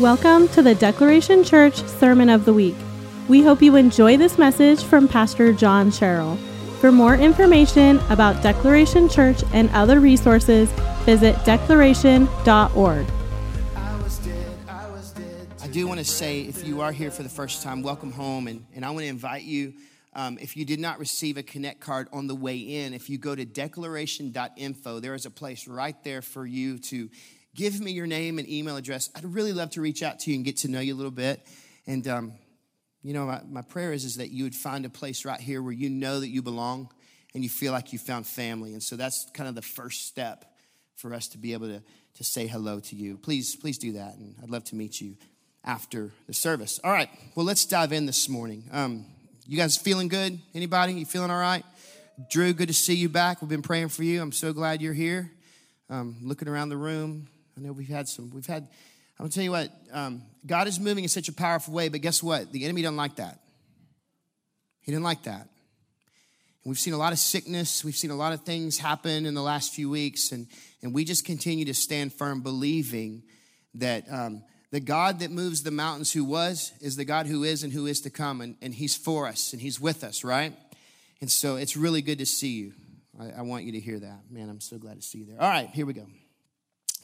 Welcome to the Declaration Church Sermon of the Week. We hope you enjoy this message from Pastor John Sherrill. For more information about Declaration Church and other resources, visit declaration.org. I do want to say, if you are here for the first time, welcome home. And, and I want to invite you, um, if you did not receive a Connect card on the way in, if you go to declaration.info, there is a place right there for you to give me your name and email address. I'd really love to reach out to you and get to know you a little bit. And, um, you know, my, my prayer is, is that you would find a place right here where you know that you belong and you feel like you found family. And so that's kind of the first step for us to be able to, to say hello to you. Please, please do that. And I'd love to meet you after the service. All right, well, let's dive in this morning. Um, you guys feeling good? Anybody? You feeling all right? Drew, good to see you back. We've been praying for you. I'm so glad you're here. Um, looking around the room, I know we've had some. We've had. I'm gonna tell you what. Um, God is moving in such a powerful way, but guess what? The enemy doesn't like that. He didn't like that. And we've seen a lot of sickness. We've seen a lot of things happen in the last few weeks, and and we just continue to stand firm, believing that um, the God that moves the mountains who was is the God who is and who is to come. And, and He's for us and He's with us, right? And so it's really good to see you. I, I want you to hear that. Man, I'm so glad to see you there. All right, here we go.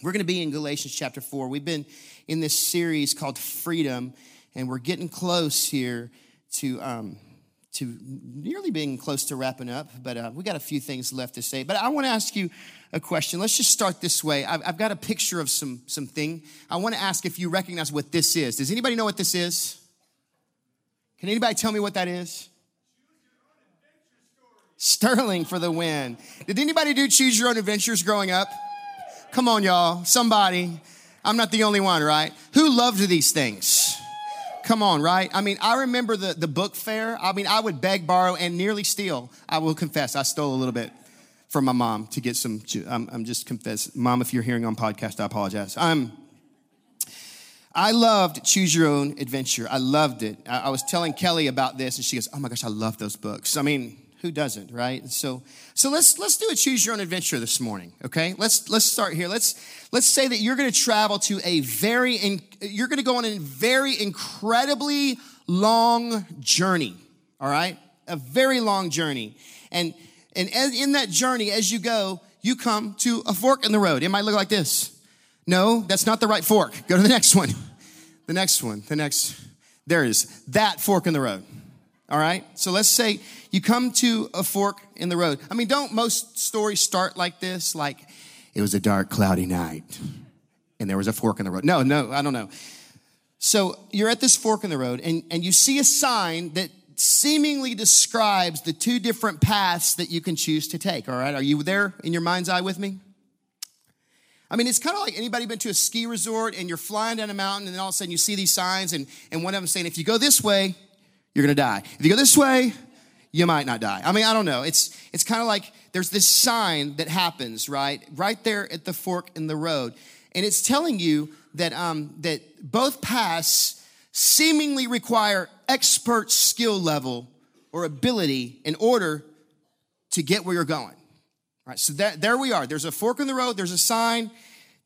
We're going to be in Galatians chapter 4. We've been in this series called Freedom, and we're getting close here to. Um, to nearly being close to wrapping up, but uh, we got a few things left to say. But I want to ask you a question. Let's just start this way. I've, I've got a picture of some something. I want to ask if you recognize what this is. Does anybody know what this is? Can anybody tell me what that is? Sterling for the win. Did anybody do choose your own adventures growing up? Come on, y'all. Somebody. I'm not the only one, right? Who loved these things? Come on, right? I mean, I remember the, the book fair. I mean, I would beg, borrow, and nearly steal. I will confess, I stole a little bit from my mom to get some. I'm, I'm just confess, mom. If you're hearing on podcast, I apologize. I'm. I loved Choose Your Own Adventure. I loved it. I, I was telling Kelly about this, and she goes, "Oh my gosh, I love those books." I mean, who doesn't, right? So, so let's let's do a Choose Your Own Adventure this morning. Okay, let's let's start here. Let's let's say that you're going to travel to a very, in, you're going to go on a very incredibly long journey. All right, a very long journey, and and in that journey, as you go, you come to a fork in the road. It might look like this. No, that's not the right fork. Go to the next one. The next one. The next. There is that fork in the road. All right. So let's say you come to a fork in the road. I mean, don't most stories start like this? Like, it was a dark, cloudy night and there was a fork in the road. No, no, I don't know. So you're at this fork in the road and, and you see a sign that seemingly describes the two different paths that you can choose to take. All right, are you there in your mind's eye with me? I mean, it's kind of like anybody been to a ski resort and you're flying down a mountain and then all of a sudden you see these signs and, and one of them saying, if you go this way, you're gonna die. If you go this way, you might not die. I mean, I don't know. It's, it's kind of like there's this sign that happens, right? Right there at the fork in the road. And it's telling you that, um, that both paths seemingly require expert skill level or ability in order to get where you're going. Right, so that, there we are. There's a fork in the road, there's a sign.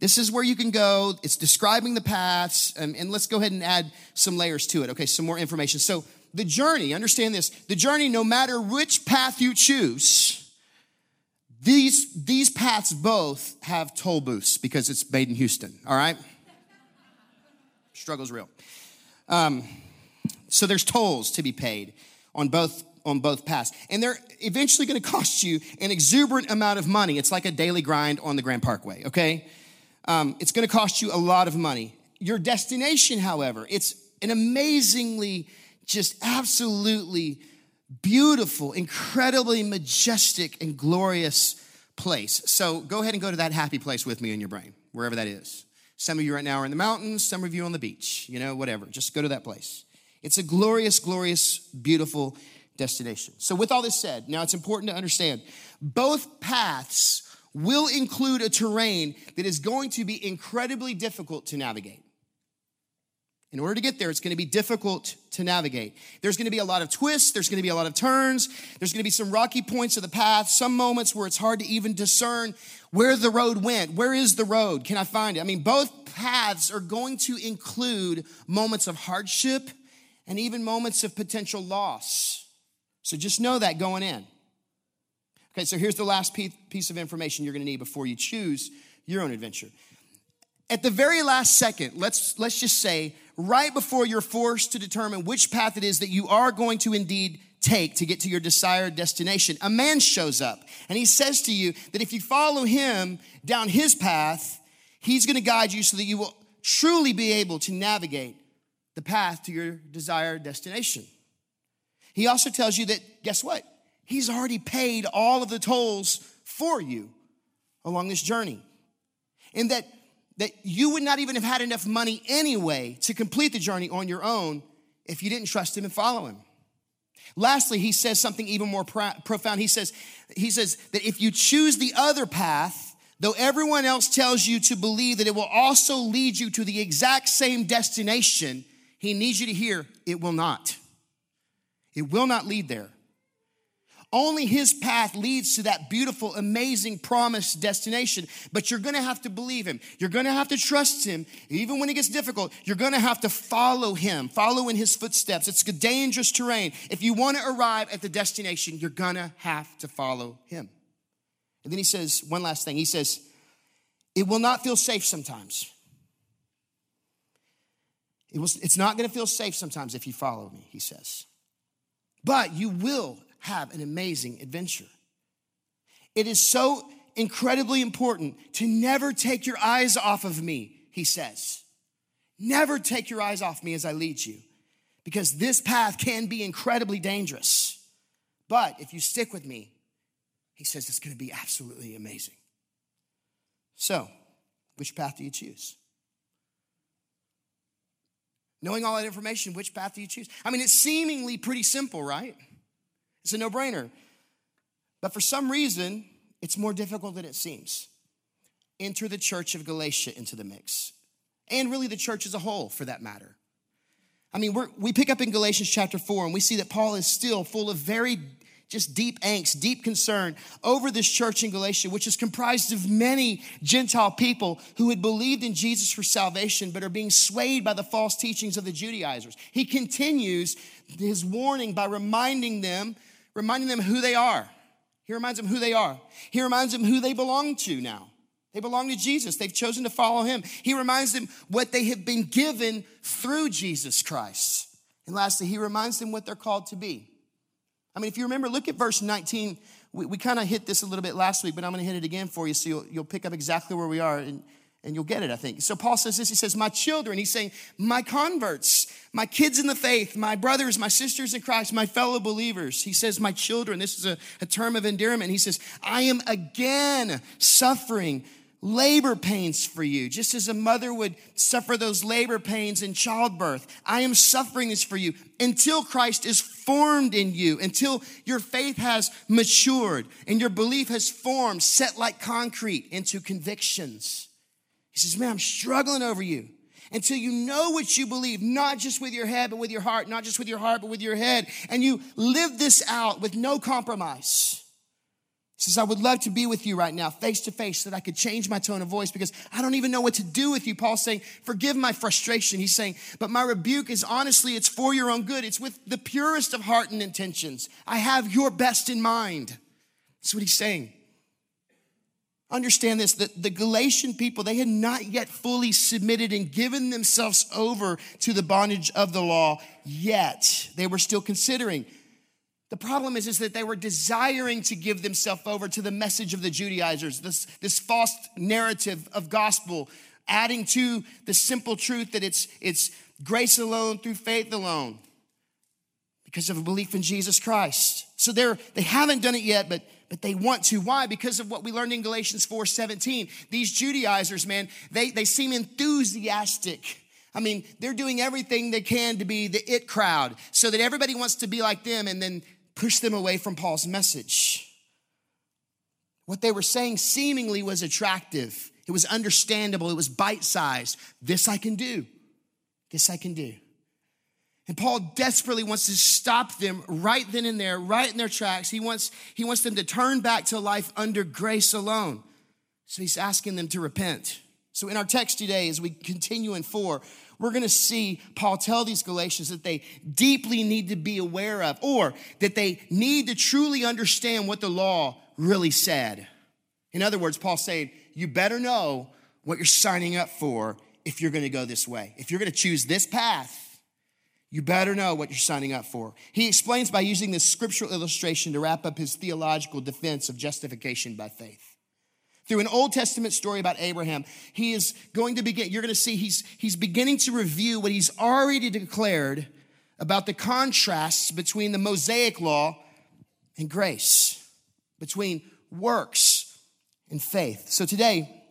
This is where you can go. It's describing the paths. And let's go ahead and add some layers to it. Okay, some more information. So, the journey, understand this the journey, no matter which path you choose, these, these paths both have toll booths because it's made in Houston, all right? Struggle's real. Um, so there's tolls to be paid on both on both paths, and they're eventually going to cost you an exuberant amount of money. It's like a daily grind on the Grand Parkway. Okay, um, it's going to cost you a lot of money. Your destination, however, it's an amazingly, just absolutely beautiful, incredibly majestic and glorious place. So go ahead and go to that happy place with me in your brain, wherever that is. Some of you right now are in the mountains, some of you on the beach, you know, whatever. Just go to that place. It's a glorious, glorious, beautiful destination. So, with all this said, now it's important to understand both paths will include a terrain that is going to be incredibly difficult to navigate. In order to get there, it's going to be difficult to navigate. There's going to be a lot of twists, there's going to be a lot of turns, there's going to be some rocky points of the path, some moments where it's hard to even discern where the road went. Where is the road? Can I find it? I mean, both paths are going to include moments of hardship and even moments of potential loss. So just know that going in. Okay, so here's the last piece of information you're going to need before you choose your own adventure. At the very last second, let's, let's just say, right before you're forced to determine which path it is that you are going to indeed take to get to your desired destination, a man shows up and he says to you that if you follow him down his path, he's going to guide you so that you will truly be able to navigate the path to your desired destination. He also tells you that, guess what? He's already paid all of the tolls for you along this journey. And that that you would not even have had enough money anyway to complete the journey on your own if you didn't trust him and follow him. Lastly, he says something even more profound. He says, he says that if you choose the other path, though everyone else tells you to believe that it will also lead you to the exact same destination, he needs you to hear it will not. It will not lead there. Only his path leads to that beautiful, amazing, promised destination. But you're gonna have to believe him. You're gonna have to trust him. Even when it gets difficult, you're gonna have to follow him, follow in his footsteps. It's a dangerous terrain. If you wanna arrive at the destination, you're gonna have to follow him. And then he says one last thing. He says, It will not feel safe sometimes. It was, it's not gonna feel safe sometimes if you follow me, he says. But you will have an amazing adventure. It is so incredibly important to never take your eyes off of me, he says. Never take your eyes off me as I lead you, because this path can be incredibly dangerous. But if you stick with me, he says it's gonna be absolutely amazing. So, which path do you choose? Knowing all that information, which path do you choose? I mean, it's seemingly pretty simple, right? It's a no brainer. But for some reason, it's more difficult than it seems. Enter the church of Galatia into the mix, and really the church as a whole for that matter. I mean, we pick up in Galatians chapter 4, and we see that Paul is still full of very just deep angst, deep concern over this church in Galatia, which is comprised of many Gentile people who had believed in Jesus for salvation, but are being swayed by the false teachings of the Judaizers. He continues his warning by reminding them reminding them who they are. He reminds them who they are. He reminds them who they belong to now. They belong to Jesus. They've chosen to follow him. He reminds them what they have been given through Jesus Christ. And lastly, he reminds them what they're called to be. I mean, if you remember, look at verse 19. We, we kind of hit this a little bit last week, but I'm going to hit it again for you so you'll, you'll pick up exactly where we are. And and you'll get it, I think. So Paul says this he says, My children, he's saying, My converts, my kids in the faith, my brothers, my sisters in Christ, my fellow believers. He says, My children, this is a, a term of endearment. He says, I am again suffering labor pains for you, just as a mother would suffer those labor pains in childbirth. I am suffering this for you until Christ is formed in you, until your faith has matured and your belief has formed, set like concrete into convictions. He says, Man, I'm struggling over you until you know what you believe, not just with your head, but with your heart, not just with your heart, but with your head. And you live this out with no compromise. He says, I would love to be with you right now, face to face, so that I could change my tone of voice because I don't even know what to do with you. Paul's saying, Forgive my frustration. He's saying, But my rebuke is honestly, it's for your own good. It's with the purest of heart and intentions. I have your best in mind. That's what he's saying. Understand this that the Galatian people, they had not yet fully submitted and given themselves over to the bondage of the law yet. They were still considering. The problem is, is that they were desiring to give themselves over to the message of the Judaizers, this, this false narrative of gospel, adding to the simple truth that it's, it's grace alone through faith alone because of a belief in Jesus Christ. So they're, they haven't done it yet, but but they want to. Why? Because of what we learned in Galatians 4 17. These Judaizers, man, they, they seem enthusiastic. I mean, they're doing everything they can to be the it crowd so that everybody wants to be like them and then push them away from Paul's message. What they were saying seemingly was attractive, it was understandable, it was bite sized. This I can do. This I can do. And Paul desperately wants to stop them right then and there, right in their tracks. He wants, he wants them to turn back to life under grace alone. So he's asking them to repent. So in our text today, as we continue in four, we're going to see Paul tell these Galatians that they deeply need to be aware of, or that they need to truly understand what the law really said. In other words, Paul's saying, you better know what you're signing up for if you're going to go this way. If you're going to choose this path, you better know what you're signing up for. He explains by using this scriptural illustration to wrap up his theological defense of justification by faith. Through an Old Testament story about Abraham, he is going to begin, you're going to see he's, he's beginning to review what he's already declared about the contrasts between the Mosaic law and grace, between works and faith. So today,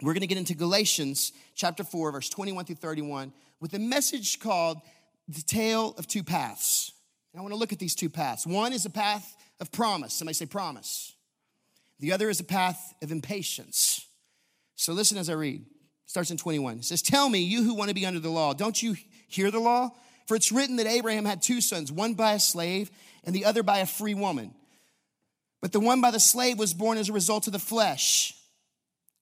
we're going to get into Galatians chapter 4, verse 21 through 31, with a message called the tale of two paths. And I want to look at these two paths. One is a path of promise. Somebody say promise. The other is a path of impatience. So listen as I read. It starts in 21. It says, Tell me, you who want to be under the law, don't you hear the law? For it's written that Abraham had two sons, one by a slave and the other by a free woman. But the one by the slave was born as a result of the flesh,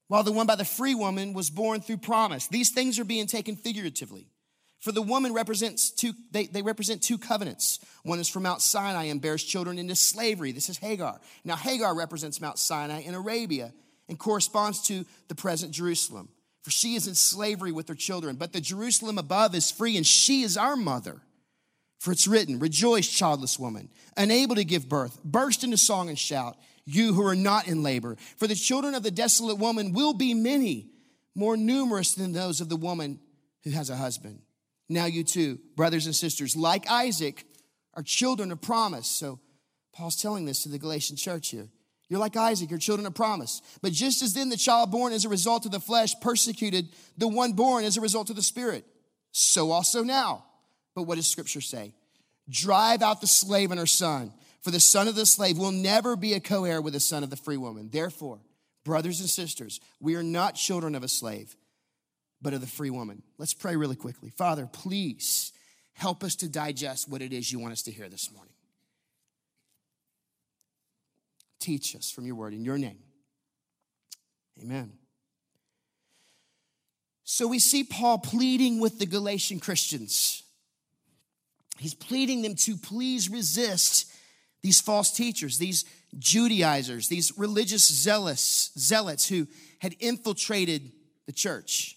while the one by the free woman was born through promise. These things are being taken figuratively. For the woman represents two, they, they represent two covenants. One is from Mount Sinai and bears children into slavery. This is Hagar. Now, Hagar represents Mount Sinai in Arabia and corresponds to the present Jerusalem. For she is in slavery with her children, but the Jerusalem above is free, and she is our mother. For it's written, Rejoice, childless woman, unable to give birth, burst into song and shout, you who are not in labor. For the children of the desolate woman will be many, more numerous than those of the woman who has a husband. Now, you too, brothers and sisters, like Isaac, are children of promise. So, Paul's telling this to the Galatian church here. You're like Isaac, you're children of promise. But just as then the child born as a result of the flesh persecuted the one born as a result of the spirit, so also now. But what does scripture say? Drive out the slave and her son, for the son of the slave will never be a co heir with the son of the free woman. Therefore, brothers and sisters, we are not children of a slave but of the free woman. Let's pray really quickly. Father, please help us to digest what it is you want us to hear this morning. Teach us from your word in your name. Amen. So we see Paul pleading with the Galatian Christians. He's pleading them to please resist these false teachers, these Judaizers, these religious zealots, zealots who had infiltrated the church.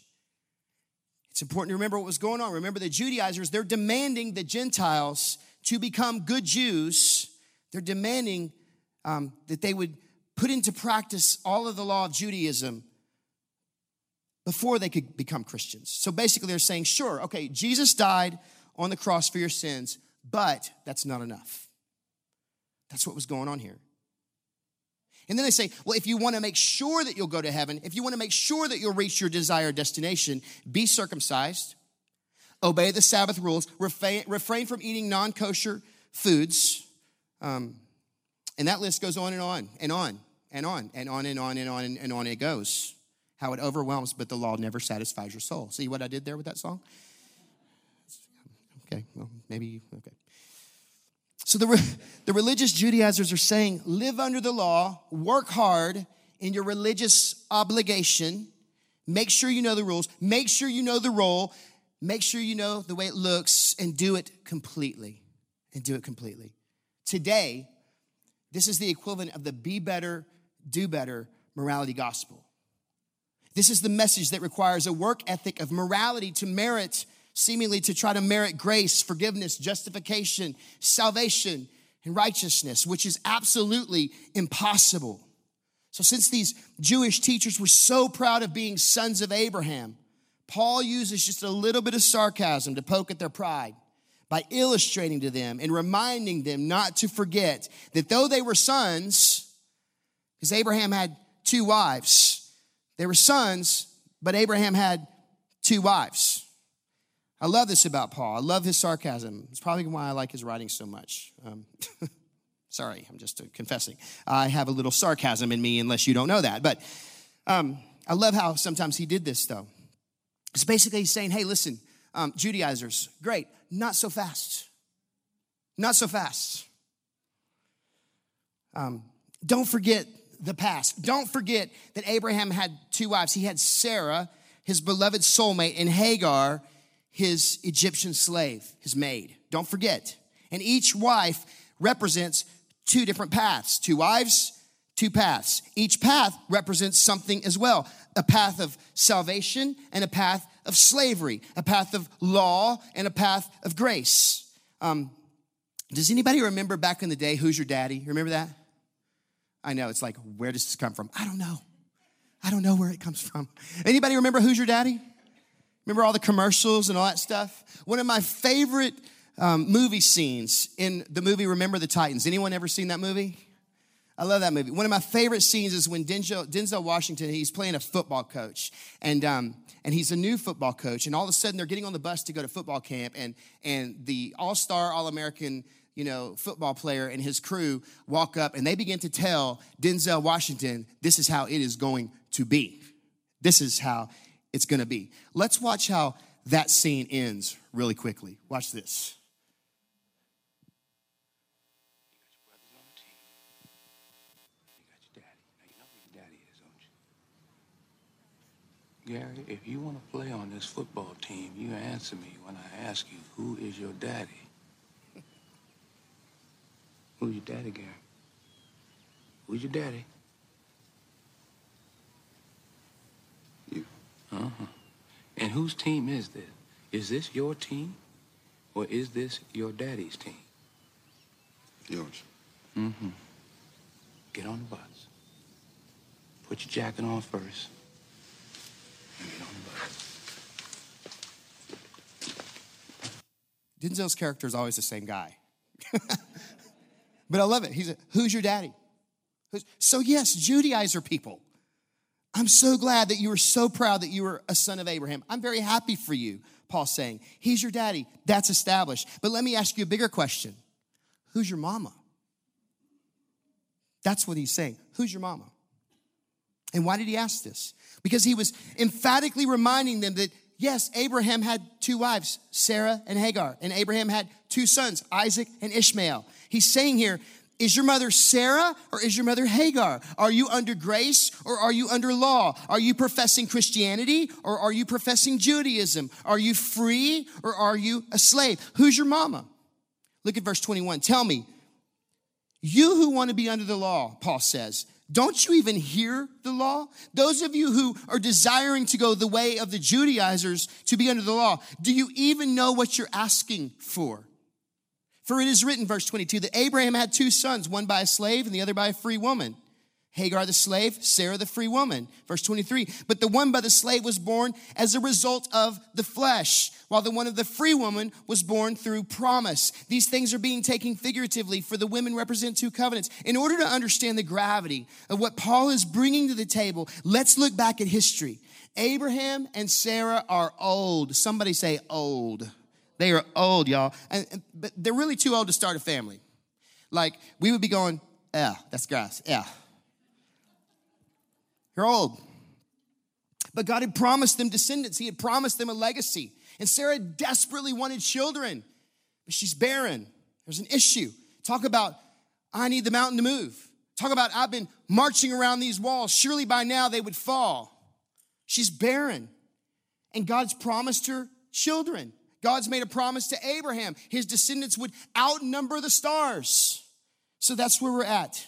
It's important to remember what was going on. Remember the Judaizers, they're demanding the Gentiles to become good Jews. They're demanding um, that they would put into practice all of the law of Judaism before they could become Christians. So basically, they're saying, sure, okay, Jesus died on the cross for your sins, but that's not enough. That's what was going on here. And then they say, well, if you want to make sure that you'll go to heaven, if you want to make sure that you'll reach your desired destination, be circumcised, obey the Sabbath rules, refrain, refrain from eating non kosher foods. Um, and that list goes on and on and on and on and on and on and on and on it goes. How it overwhelms, but the law never satisfies your soul. See what I did there with that song? Okay, well, maybe. So the, the religious Judaizers are saying, live under the law, work hard in your religious obligation, make sure you know the rules, make sure you know the role, make sure you know the way it looks, and do it completely. And do it completely. Today, this is the equivalent of the be better, do better morality gospel. This is the message that requires a work ethic of morality to merit seemingly to try to merit grace, forgiveness, justification, salvation, and righteousness, which is absolutely impossible. So, since these Jewish teachers were so proud of being sons of Abraham, Paul uses just a little bit of sarcasm to poke at their pride by illustrating to them and reminding them not to forget that though they were sons, because Abraham had two wives, they were sons, but Abraham had two wives. I love this about Paul. I love his sarcasm. It's probably why I like his writing so much. Um, sorry, I'm just confessing. I have a little sarcasm in me, unless you don't know that. But um, I love how sometimes he did this, though. It's basically saying, hey, listen, Um, Judaizers, great. Not so fast. Not so fast. Um, don't forget the past. Don't forget that Abraham had two wives. He had Sarah, his beloved soulmate, and Hagar, his Egyptian slave, his maid. Don't forget. And each wife represents two different paths two wives, two paths. Each path represents something as well a path of salvation and a path of slavery, a path of law and a path of grace. Um, does anybody remember back in the day, Who's Your Daddy? Remember that? I know, it's like, where does this come from? I don't know. I don't know where it comes from. Anybody remember Who's Your Daddy? Remember all the commercials and all that stuff? One of my favorite um, movie scenes in the movie Remember the Titans. Anyone ever seen that movie? I love that movie. One of my favorite scenes is when Denzel, Denzel Washington, he's playing a football coach. And, um, and he's a new football coach. And all of a sudden, they're getting on the bus to go to football camp. And, and the all star, all American you know, football player and his crew walk up and they begin to tell Denzel Washington, this is how it is going to be. This is how it's going to be. Let's watch how that scene ends really quickly. Watch this. Gary, if you want to play on this football team, you answer me when I ask you, who is your daddy? Who's your daddy, Gary? Who's your daddy? Uh-huh. And whose team is this? Is this your team? Or is this your daddy's team? Yours. Mm-hmm. Get on the bus. Put your jacket on first. Denzel's character is always the same guy. but I love it. He's a, who's your daddy? Who's, so yes, Judaizer people. I'm so glad that you were so proud that you were a son of Abraham. I'm very happy for you, Paul's saying. He's your daddy. That's established. But let me ask you a bigger question. Who's your mama? That's what he's saying. Who's your mama? And why did he ask this? Because he was emphatically reminding them that, yes, Abraham had two wives, Sarah and Hagar, and Abraham had two sons, Isaac and Ishmael. He's saying here, is your mother Sarah or is your mother Hagar? Are you under grace or are you under law? Are you professing Christianity or are you professing Judaism? Are you free or are you a slave? Who's your mama? Look at verse 21. Tell me, you who want to be under the law, Paul says, don't you even hear the law? Those of you who are desiring to go the way of the Judaizers to be under the law, do you even know what you're asking for? For it is written, verse 22, that Abraham had two sons, one by a slave and the other by a free woman. Hagar the slave, Sarah the free woman. Verse 23, but the one by the slave was born as a result of the flesh, while the one of the free woman was born through promise. These things are being taken figuratively, for the women represent two covenants. In order to understand the gravity of what Paul is bringing to the table, let's look back at history. Abraham and Sarah are old. Somebody say old. They are old, y'all. And, and, but they're really too old to start a family. Like, we would be going, yeah, that's grass, yeah you're old. But God had promised them descendants, He had promised them a legacy. And Sarah desperately wanted children, but she's barren. There's an issue. Talk about, I need the mountain to move. Talk about, I've been marching around these walls. Surely by now they would fall. She's barren. And God's promised her children. God's made a promise to Abraham. His descendants would outnumber the stars. So that's where we're at.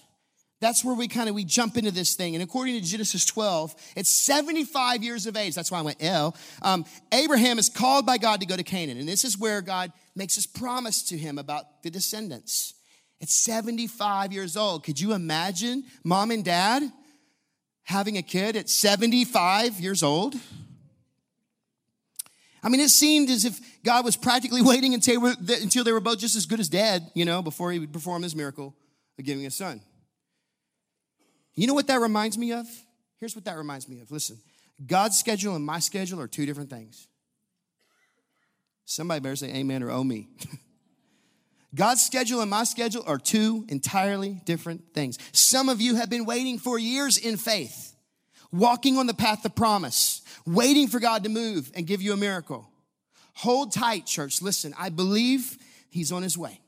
That's where we kind of we jump into this thing. And according to Genesis 12, it's 75 years of age. That's why I went L. Um, Abraham is called by God to go to Canaan. And this is where God makes his promise to him about the descendants. It's 75 years old. Could you imagine mom and dad having a kid at 75 years old? I mean, it seemed as if God was practically waiting until they were both just as good as dead, you know, before he would perform this miracle of giving a son. You know what that reminds me of? Here's what that reminds me of. Listen, God's schedule and my schedule are two different things. Somebody better say amen or oh me. God's schedule and my schedule are two entirely different things. Some of you have been waiting for years in faith, walking on the path of promise, waiting for God to move and give you a miracle, Hold tight, church. Listen, I believe he's on his way.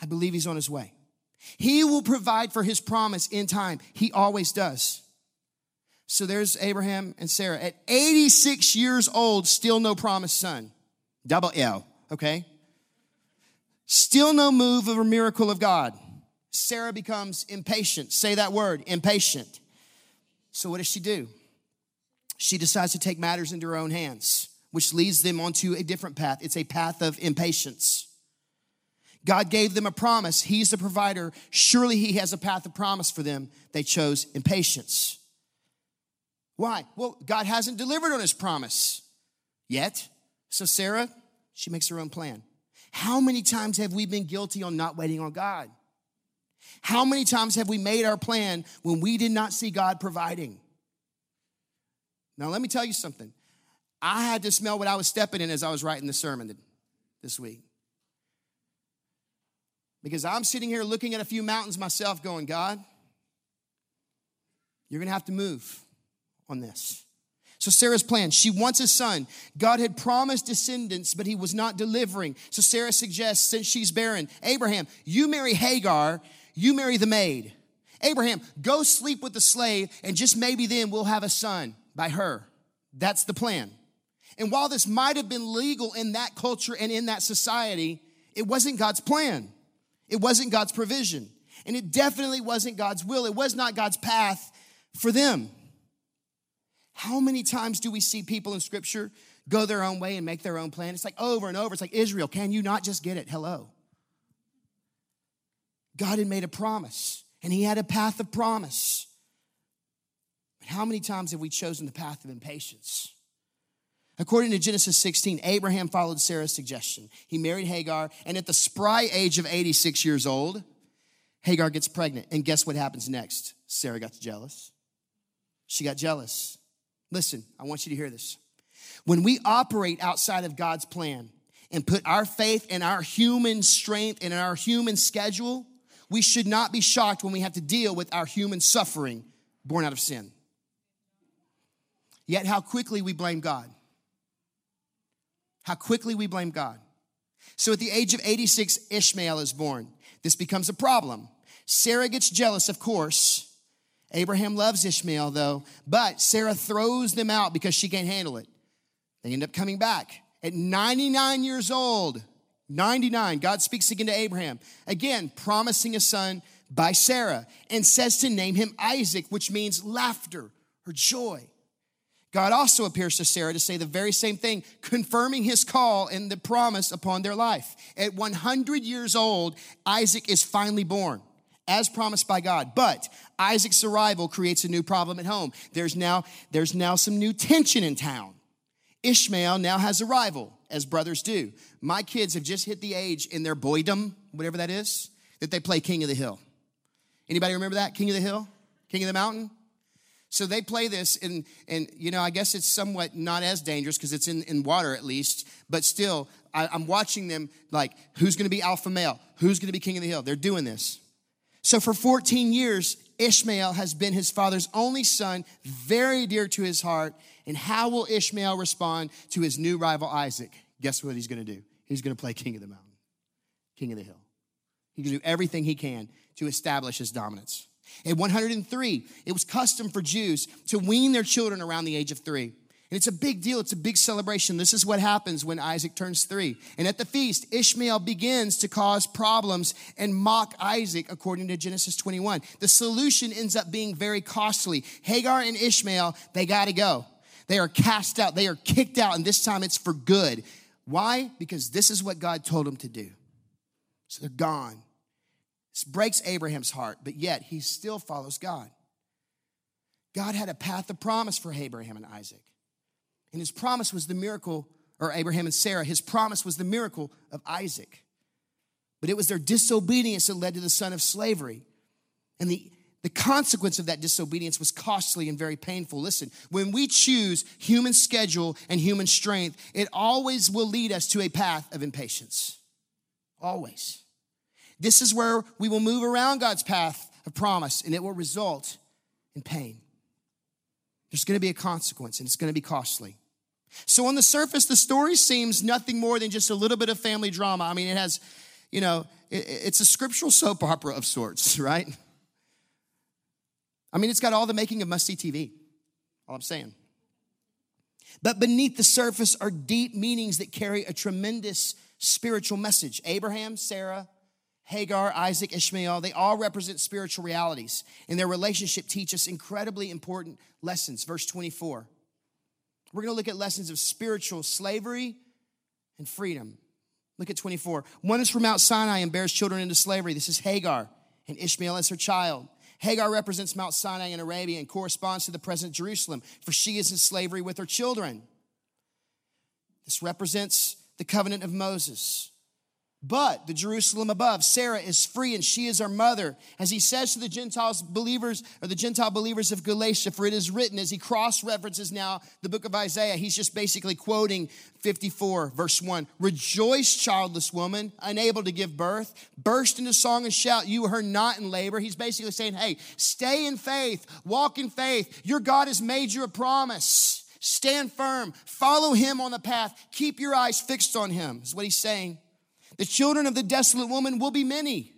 I believe he's on his way. He will provide for his promise in time. He always does. So there's Abraham and Sarah. At 86 years old, still no promised son. Double L, okay? Still no move of a miracle of God. Sarah becomes impatient. Say that word, impatient. So what does she do? She decides to take matters into her own hands, which leads them onto a different path. It's a path of impatience. God gave them a promise. He's the provider. Surely He has a path of promise for them. They chose impatience. Why? Well, God hasn't delivered on His promise yet. So Sarah, she makes her own plan. How many times have we been guilty on not waiting on God? How many times have we made our plan when we did not see God providing? Now, let me tell you something. I had to smell what I was stepping in as I was writing the sermon this week. Because I'm sitting here looking at a few mountains myself, going, God, you're gonna have to move on this. So Sarah's plan, she wants a son. God had promised descendants, but he was not delivering. So Sarah suggests, since she's barren, Abraham, you marry Hagar, you marry the maid. Abraham, go sleep with the slave, and just maybe then we'll have a son by her. That's the plan. And while this might have been legal in that culture and in that society, it wasn't God's plan. It wasn't God's provision. And it definitely wasn't God's will. It was not God's path for them. How many times do we see people in scripture go their own way and make their own plan? It's like over and over. It's like Israel, can you not just get it? Hello. God had made a promise, and He had a path of promise. But how many times have we chosen the path of impatience? According to Genesis 16, Abraham followed Sarah's suggestion. He married Hagar, and at the spry age of 86 years old, Hagar gets pregnant. And guess what happens next? Sarah got jealous. She got jealous. Listen, I want you to hear this. When we operate outside of God's plan and put our faith in our human strength and our human schedule, we should not be shocked when we have to deal with our human suffering born out of sin. Yet, how quickly we blame God. How quickly we blame God. So, at the age of 86, Ishmael is born. This becomes a problem. Sarah gets jealous, of course. Abraham loves Ishmael, though, but Sarah throws them out because she can't handle it. They end up coming back. At 99 years old, 99, God speaks again to Abraham, again, promising a son by Sarah, and says to name him Isaac, which means laughter or joy. God also appears to Sarah to say the very same thing, confirming his call and the promise upon their life. At 100 years old, Isaac is finally born, as promised by God. But Isaac's arrival creates a new problem at home. There's now, there's now some new tension in town. Ishmael now has a rival, as brothers do. My kids have just hit the age in their boydom, whatever that is, that they play King of the Hill. Anybody remember that? King of the Hill? King of the Mountain? So they play this, and, and you know, I guess it's somewhat not as dangerous because it's in, in water at least, but still, I, I'm watching them like, who's gonna be alpha male? Who's gonna be king of the hill? They're doing this. So for 14 years, Ishmael has been his father's only son, very dear to his heart. And how will Ishmael respond to his new rival Isaac? Guess what he's gonna do? He's gonna play king of the mountain, king of the hill. He's gonna do everything he can to establish his dominance. At 103, it was custom for Jews to wean their children around the age of three. And it's a big deal. It's a big celebration. This is what happens when Isaac turns three. And at the feast, Ishmael begins to cause problems and mock Isaac, according to Genesis 21. The solution ends up being very costly. Hagar and Ishmael, they got to go. They are cast out. They are kicked out. And this time it's for good. Why? Because this is what God told them to do. So they're gone. This breaks Abraham's heart, but yet he still follows God. God had a path of promise for Abraham and Isaac. And his promise was the miracle, or Abraham and Sarah, his promise was the miracle of Isaac. But it was their disobedience that led to the son of slavery. And the, the consequence of that disobedience was costly and very painful. Listen, when we choose human schedule and human strength, it always will lead us to a path of impatience. Always. This is where we will move around God's path of promise and it will result in pain. There's going to be a consequence and it's going to be costly. So on the surface, the story seems nothing more than just a little bit of family drama. I mean, it has, you know, it's a scriptural soap opera of sorts, right? I mean, it's got all the making of must see TV. All I'm saying. But beneath the surface are deep meanings that carry a tremendous spiritual message. Abraham, Sarah, Hagar, Isaac, Ishmael, they all represent spiritual realities, and their relationship teach us incredibly important lessons. Verse 24. We're going to look at lessons of spiritual slavery and freedom. Look at 24. One is from Mount Sinai and bears children into slavery. This is Hagar, and Ishmael is her child. Hagar represents Mount Sinai in Arabia and corresponds to the present Jerusalem, for she is in slavery with her children. This represents the covenant of Moses. But the Jerusalem above, Sarah is free and she is our mother. As he says to the Gentiles believers or the Gentile believers of Galatia, for it is written, as he cross references now the book of Isaiah, he's just basically quoting 54, verse 1. Rejoice, childless woman, unable to give birth. Burst into song and shout, you are not in labor. He's basically saying, hey, stay in faith, walk in faith. Your God has made you a promise. Stand firm, follow him on the path, keep your eyes fixed on him, is what he's saying. The children of the desolate woman will be many,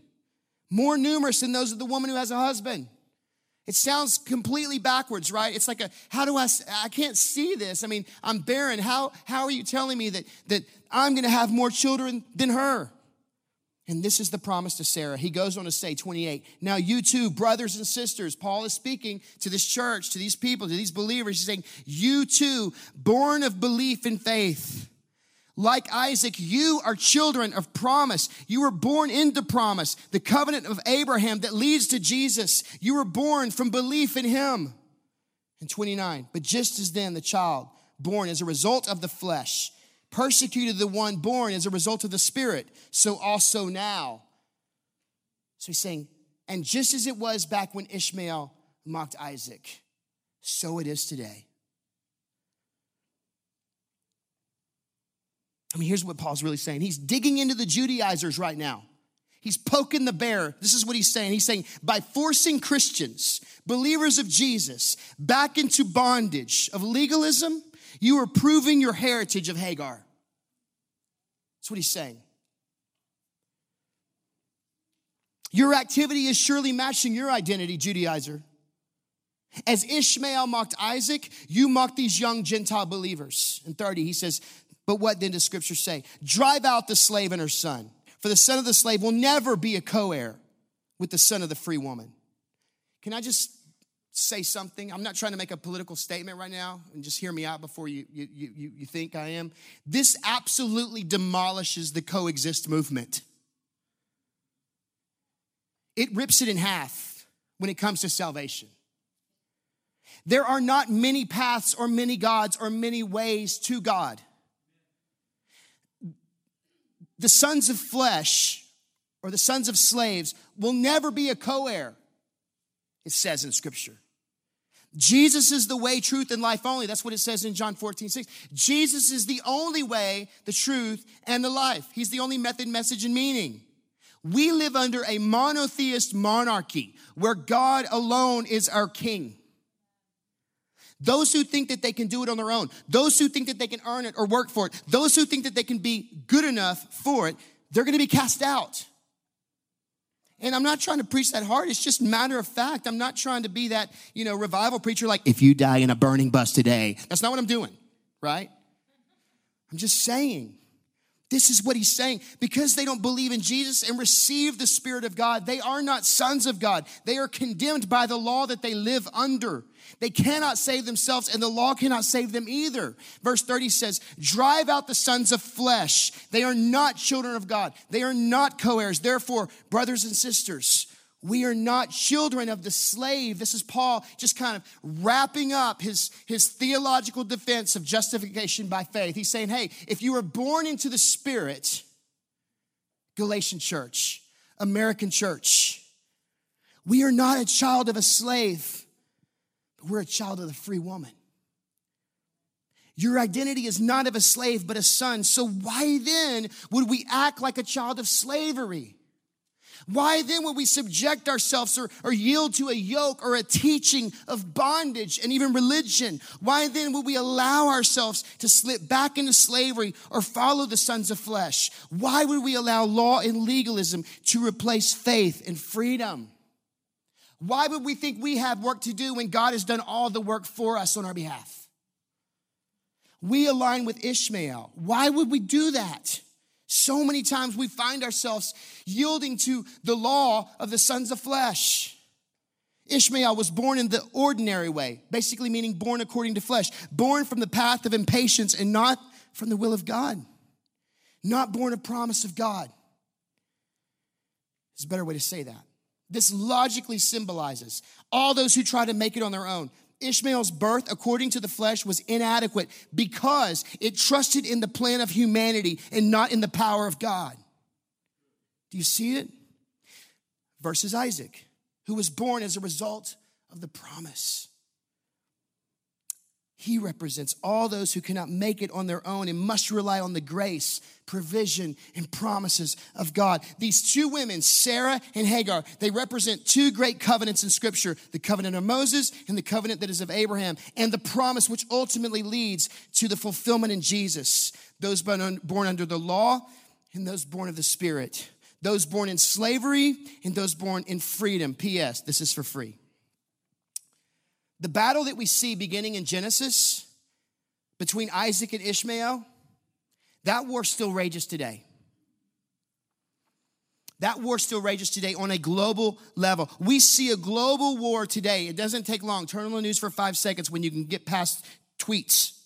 more numerous than those of the woman who has a husband. It sounds completely backwards, right? It's like a, how do I, I can't see this. I mean, I'm barren. How, how are you telling me that, that I'm going to have more children than her? And this is the promise to Sarah. He goes on to say, 28, now you too, brothers and sisters, Paul is speaking to this church, to these people, to these believers. He's saying, you too, born of belief and faith like Isaac, you are children of promise. You were born into promise, the covenant of Abraham that leads to Jesus. You were born from belief in him. In 29, but just as then the child born as a result of the flesh persecuted the one born as a result of the spirit, so also now. So he's saying, and just as it was back when Ishmael mocked Isaac, so it is today. I mean, here's what Paul's really saying. He's digging into the Judaizers right now. He's poking the bear. This is what he's saying. He's saying, by forcing Christians, believers of Jesus, back into bondage of legalism, you are proving your heritage of Hagar. That's what he's saying. Your activity is surely matching your identity, Judaizer. As Ishmael mocked Isaac, you mock these young Gentile believers. In 30, he says, but what then does scripture say? Drive out the slave and her son, for the son of the slave will never be a co heir with the son of the free woman. Can I just say something? I'm not trying to make a political statement right now, and just hear me out before you, you, you, you think I am. This absolutely demolishes the coexist movement. It rips it in half when it comes to salvation. There are not many paths or many gods or many ways to God the sons of flesh or the sons of slaves will never be a co heir, it says in Scripture. Jesus is the way, truth, and life only. That's what it says in John 14, 6. Jesus is the only way, the truth, and the life. He's the only method, message, and meaning. We live under a monotheist monarchy where God alone is our king. Those who think that they can do it on their own, those who think that they can earn it or work for it, those who think that they can be good enough for it, they're to be cast out. And I'm not trying to preach that hard. It's just matter of fact. I'm not trying to be that, you know, revival preacher like, if you die in a burning bus today. That's not what I'm doing, right? I'm just saying this is what he's saying. Because they don't believe in Jesus and receive the Spirit of God, they are not sons of God. They are condemned by the law that they live under. They cannot save themselves, and the law cannot save them either. Verse 30 says, Drive out the sons of flesh. They are not children of God, they are not co heirs. Therefore, brothers and sisters, we are not children of the slave. This is Paul just kind of wrapping up his, his theological defense of justification by faith. He's saying, hey, if you were born into the Spirit, Galatian church, American church, we are not a child of a slave, but we're a child of the free woman. Your identity is not of a slave, but a son. So why then would we act like a child of slavery? Why then would we subject ourselves or, or yield to a yoke or a teaching of bondage and even religion? Why then would we allow ourselves to slip back into slavery or follow the sons of flesh? Why would we allow law and legalism to replace faith and freedom? Why would we think we have work to do when God has done all the work for us on our behalf? We align with Ishmael. Why would we do that? So many times we find ourselves yielding to the law of the sons of flesh. Ishmael was born in the ordinary way, basically meaning born according to flesh, born from the path of impatience and not from the will of God, not born of promise of God. There's a better way to say that. This logically symbolizes all those who try to make it on their own. Ishmael's birth, according to the flesh, was inadequate because it trusted in the plan of humanity and not in the power of God. Do you see it? Versus Isaac, who was born as a result of the promise. He represents all those who cannot make it on their own and must rely on the grace, provision, and promises of God. These two women, Sarah and Hagar, they represent two great covenants in Scripture the covenant of Moses and the covenant that is of Abraham, and the promise which ultimately leads to the fulfillment in Jesus. Those born under the law and those born of the Spirit, those born in slavery and those born in freedom. P.S. This is for free. The battle that we see beginning in Genesis between Isaac and Ishmael, that war still rages today. That war still rages today on a global level. We see a global war today. It doesn't take long. Turn on the news for five seconds when you can get past tweets.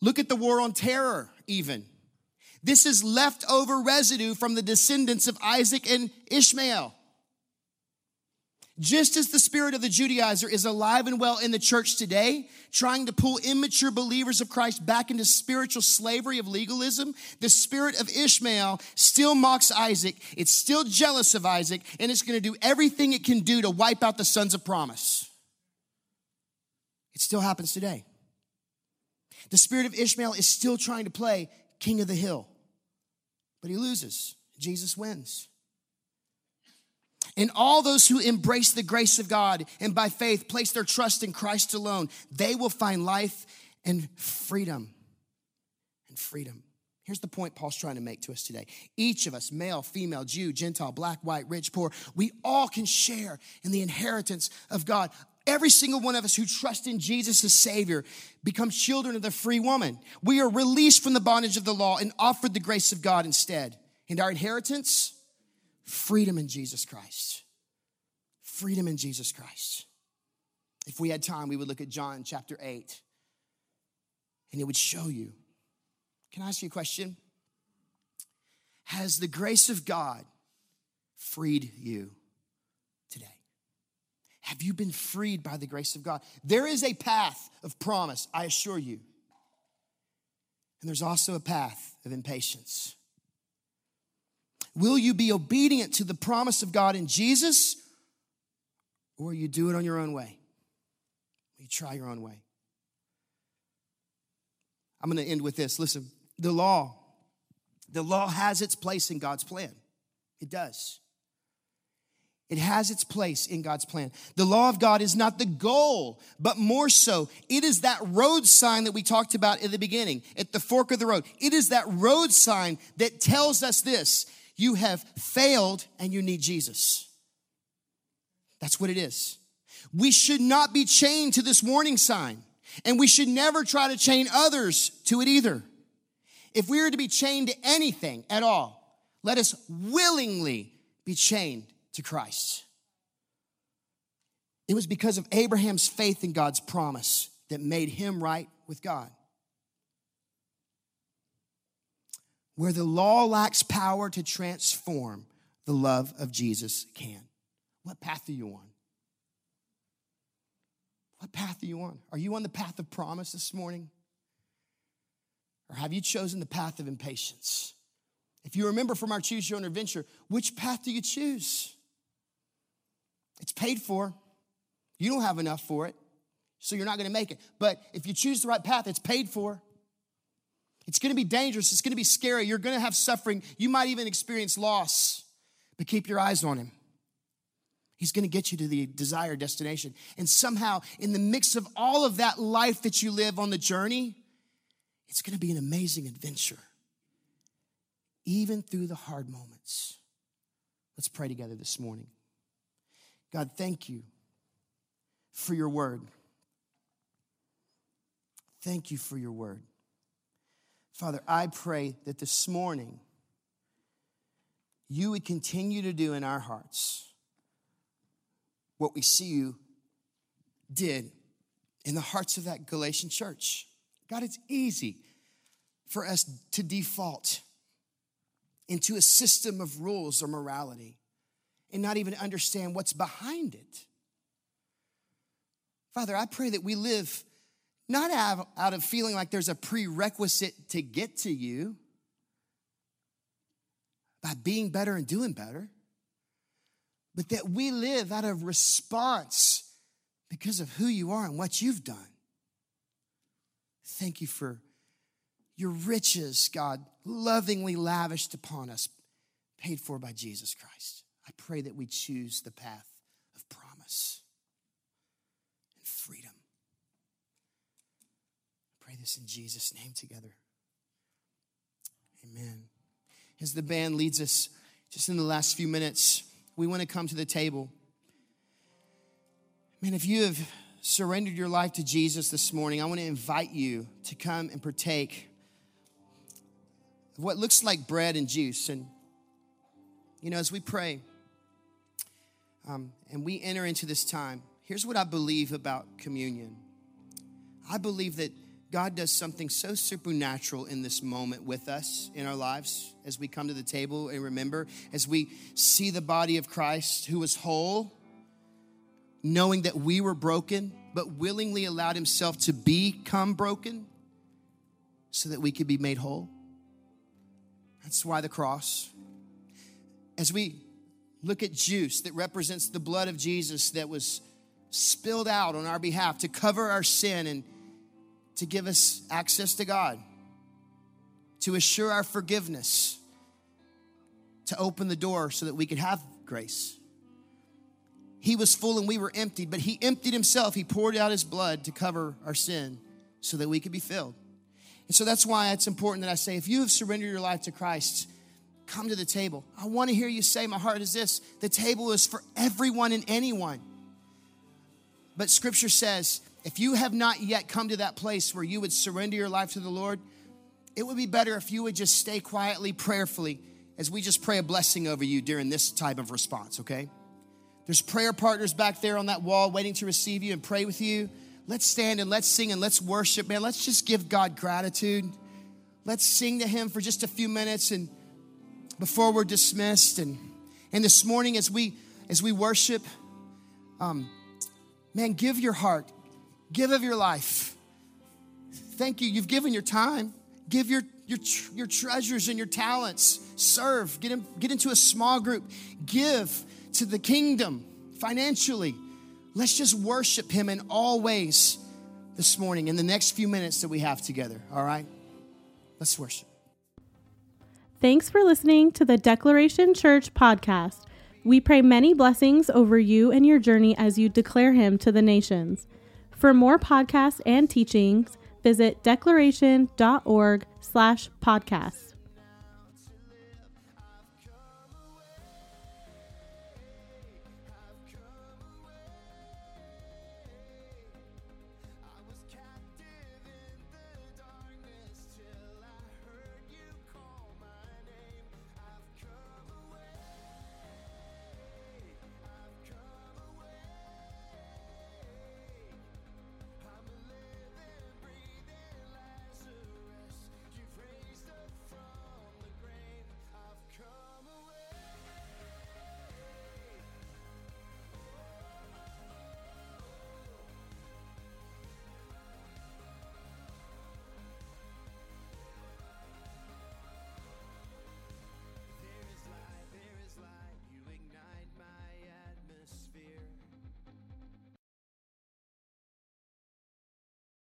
Look at the war on terror, even. This is leftover residue from the descendants of Isaac and Ishmael. Just as the spirit of the Judaizer is alive and well in the church today, trying to pull immature believers of Christ back into spiritual slavery of legalism, the spirit of Ishmael still mocks Isaac. It's still jealous of Isaac, and it's going to do everything it can do to wipe out the sons of promise. It still happens today. The spirit of Ishmael is still trying to play king of the hill, but he loses. Jesus wins. And all those who embrace the grace of God and by faith place their trust in Christ alone, they will find life and freedom. And freedom. Here's the point Paul's trying to make to us today. Each of us, male, female, Jew, Gentile, black, white, rich, poor, we all can share in the inheritance of God. Every single one of us who trust in Jesus as Savior becomes children of the free woman. We are released from the bondage of the law and offered the grace of God instead. And our inheritance, freedom in Jesus Christ. Freedom in Jesus Christ. If we had time, we would look at John chapter 8 and it would show you. Can I ask you a question? Has the grace of God freed you today? Have you been freed by the grace of God? There is a path of promise, I assure you. And there's also a path of impatience. Will you be obedient to the promise of God in Jesus, or will you do it on your own way? Will you try your own way? I'm going to end with this. Listen, the law, the law has its place in God's plan. It does. It has its place in God's plan. The law of God is not the goal, but more so, it is that road sign that we talked about in the beginning, at the fork of the road. It is that road sign that tells us this you have failed and you need Jesus. That's what it is. We should not be chained to this warning sign, and we should never try to chain others to it either. If we are to be chained to anything at all, let us willingly be chained to Christ. It was because of Abraham's faith in God's promise that made him right with God. Where the law lacks power to transform, the love of Jesus can. What path are you on? What path are you on? Are you on the path of promise this morning? Or have you chosen the path of impatience? If you remember from our Choose Your Own Adventure, which path do you choose? It's paid for. You don't have enough for it, so you're not gonna make it. But if you choose the right path, it's paid for. It's gonna be dangerous. It's gonna be scary. You're gonna have suffering. You might even experience loss. But keep your eyes on him. He's going to get you to the desired destination. And somehow, in the mix of all of that life that you live on the journey, it's going to be an amazing adventure, even through the hard moments. Let's pray together this morning. God, thank you for your word. Thank you for your word. Father, I pray that this morning you would continue to do in our hearts what we see you did in the hearts of that Galatian church. God, it's easy for us to default into a system of rules or morality and not even understand what's behind it. Father, I pray that we live not out of feeling like there's a prerequisite to get to you by being better and doing better, but that we live out of response because of who you are and what you've done. Thank you for your riches, God, lovingly lavished upon us, paid for by Jesus Christ. I pray that we choose the path of promise and freedom. I pray this in Jesus' name together. Amen. As the band leads us, just in the last few minutes, we want to come to the table. Man, if you have surrendered your life to Jesus this morning, I want to invite you to come and partake of what looks like bread and juice. And, you know, as we pray um, and we enter into this time, here's what I believe about communion I believe that God does something so supernatural in this moment with us in our lives as we come to the table and remember, as we see the body of Christ who was whole, knowing that we were broken, but willingly allowed himself to become broken so that we could be made whole. That's why the cross. As we look at juice that represents the blood of Jesus that was spilled out on our behalf to cover our sin and to give us access to God, to assure our forgiveness, to open the door so that we could have grace. He was full and we were emptied, but He emptied Himself. He poured out His blood to cover our sin so that we could be filled. And so that's why it's important that I say if you have surrendered your life to Christ, come to the table. I want to hear you say, My heart is this the table is for everyone and anyone. But Scripture says, if you have not yet come to that place where you would surrender your life to the Lord, it would be better if you would just stay quietly, prayerfully, as we just pray a blessing over you during this type of response, okay? There's prayer partners back there on that wall waiting to receive you and pray with you. Let's stand and let's sing and let's worship, man. Let's just give God gratitude. Let's sing to Him for just a few minutes and before we're dismissed. And, and this morning, as we as we worship, um, man, give your heart, Give of your life. Thank you. You've given your time. Give your, your, your treasures and your talents. Serve. Get, in, get into a small group. Give to the kingdom financially. Let's just worship Him in all ways this morning in the next few minutes that we have together. All right? Let's worship. Thanks for listening to the Declaration Church podcast. We pray many blessings over you and your journey as you declare Him to the nations. For more podcasts and teachings, visit declaration.org slash podcasts.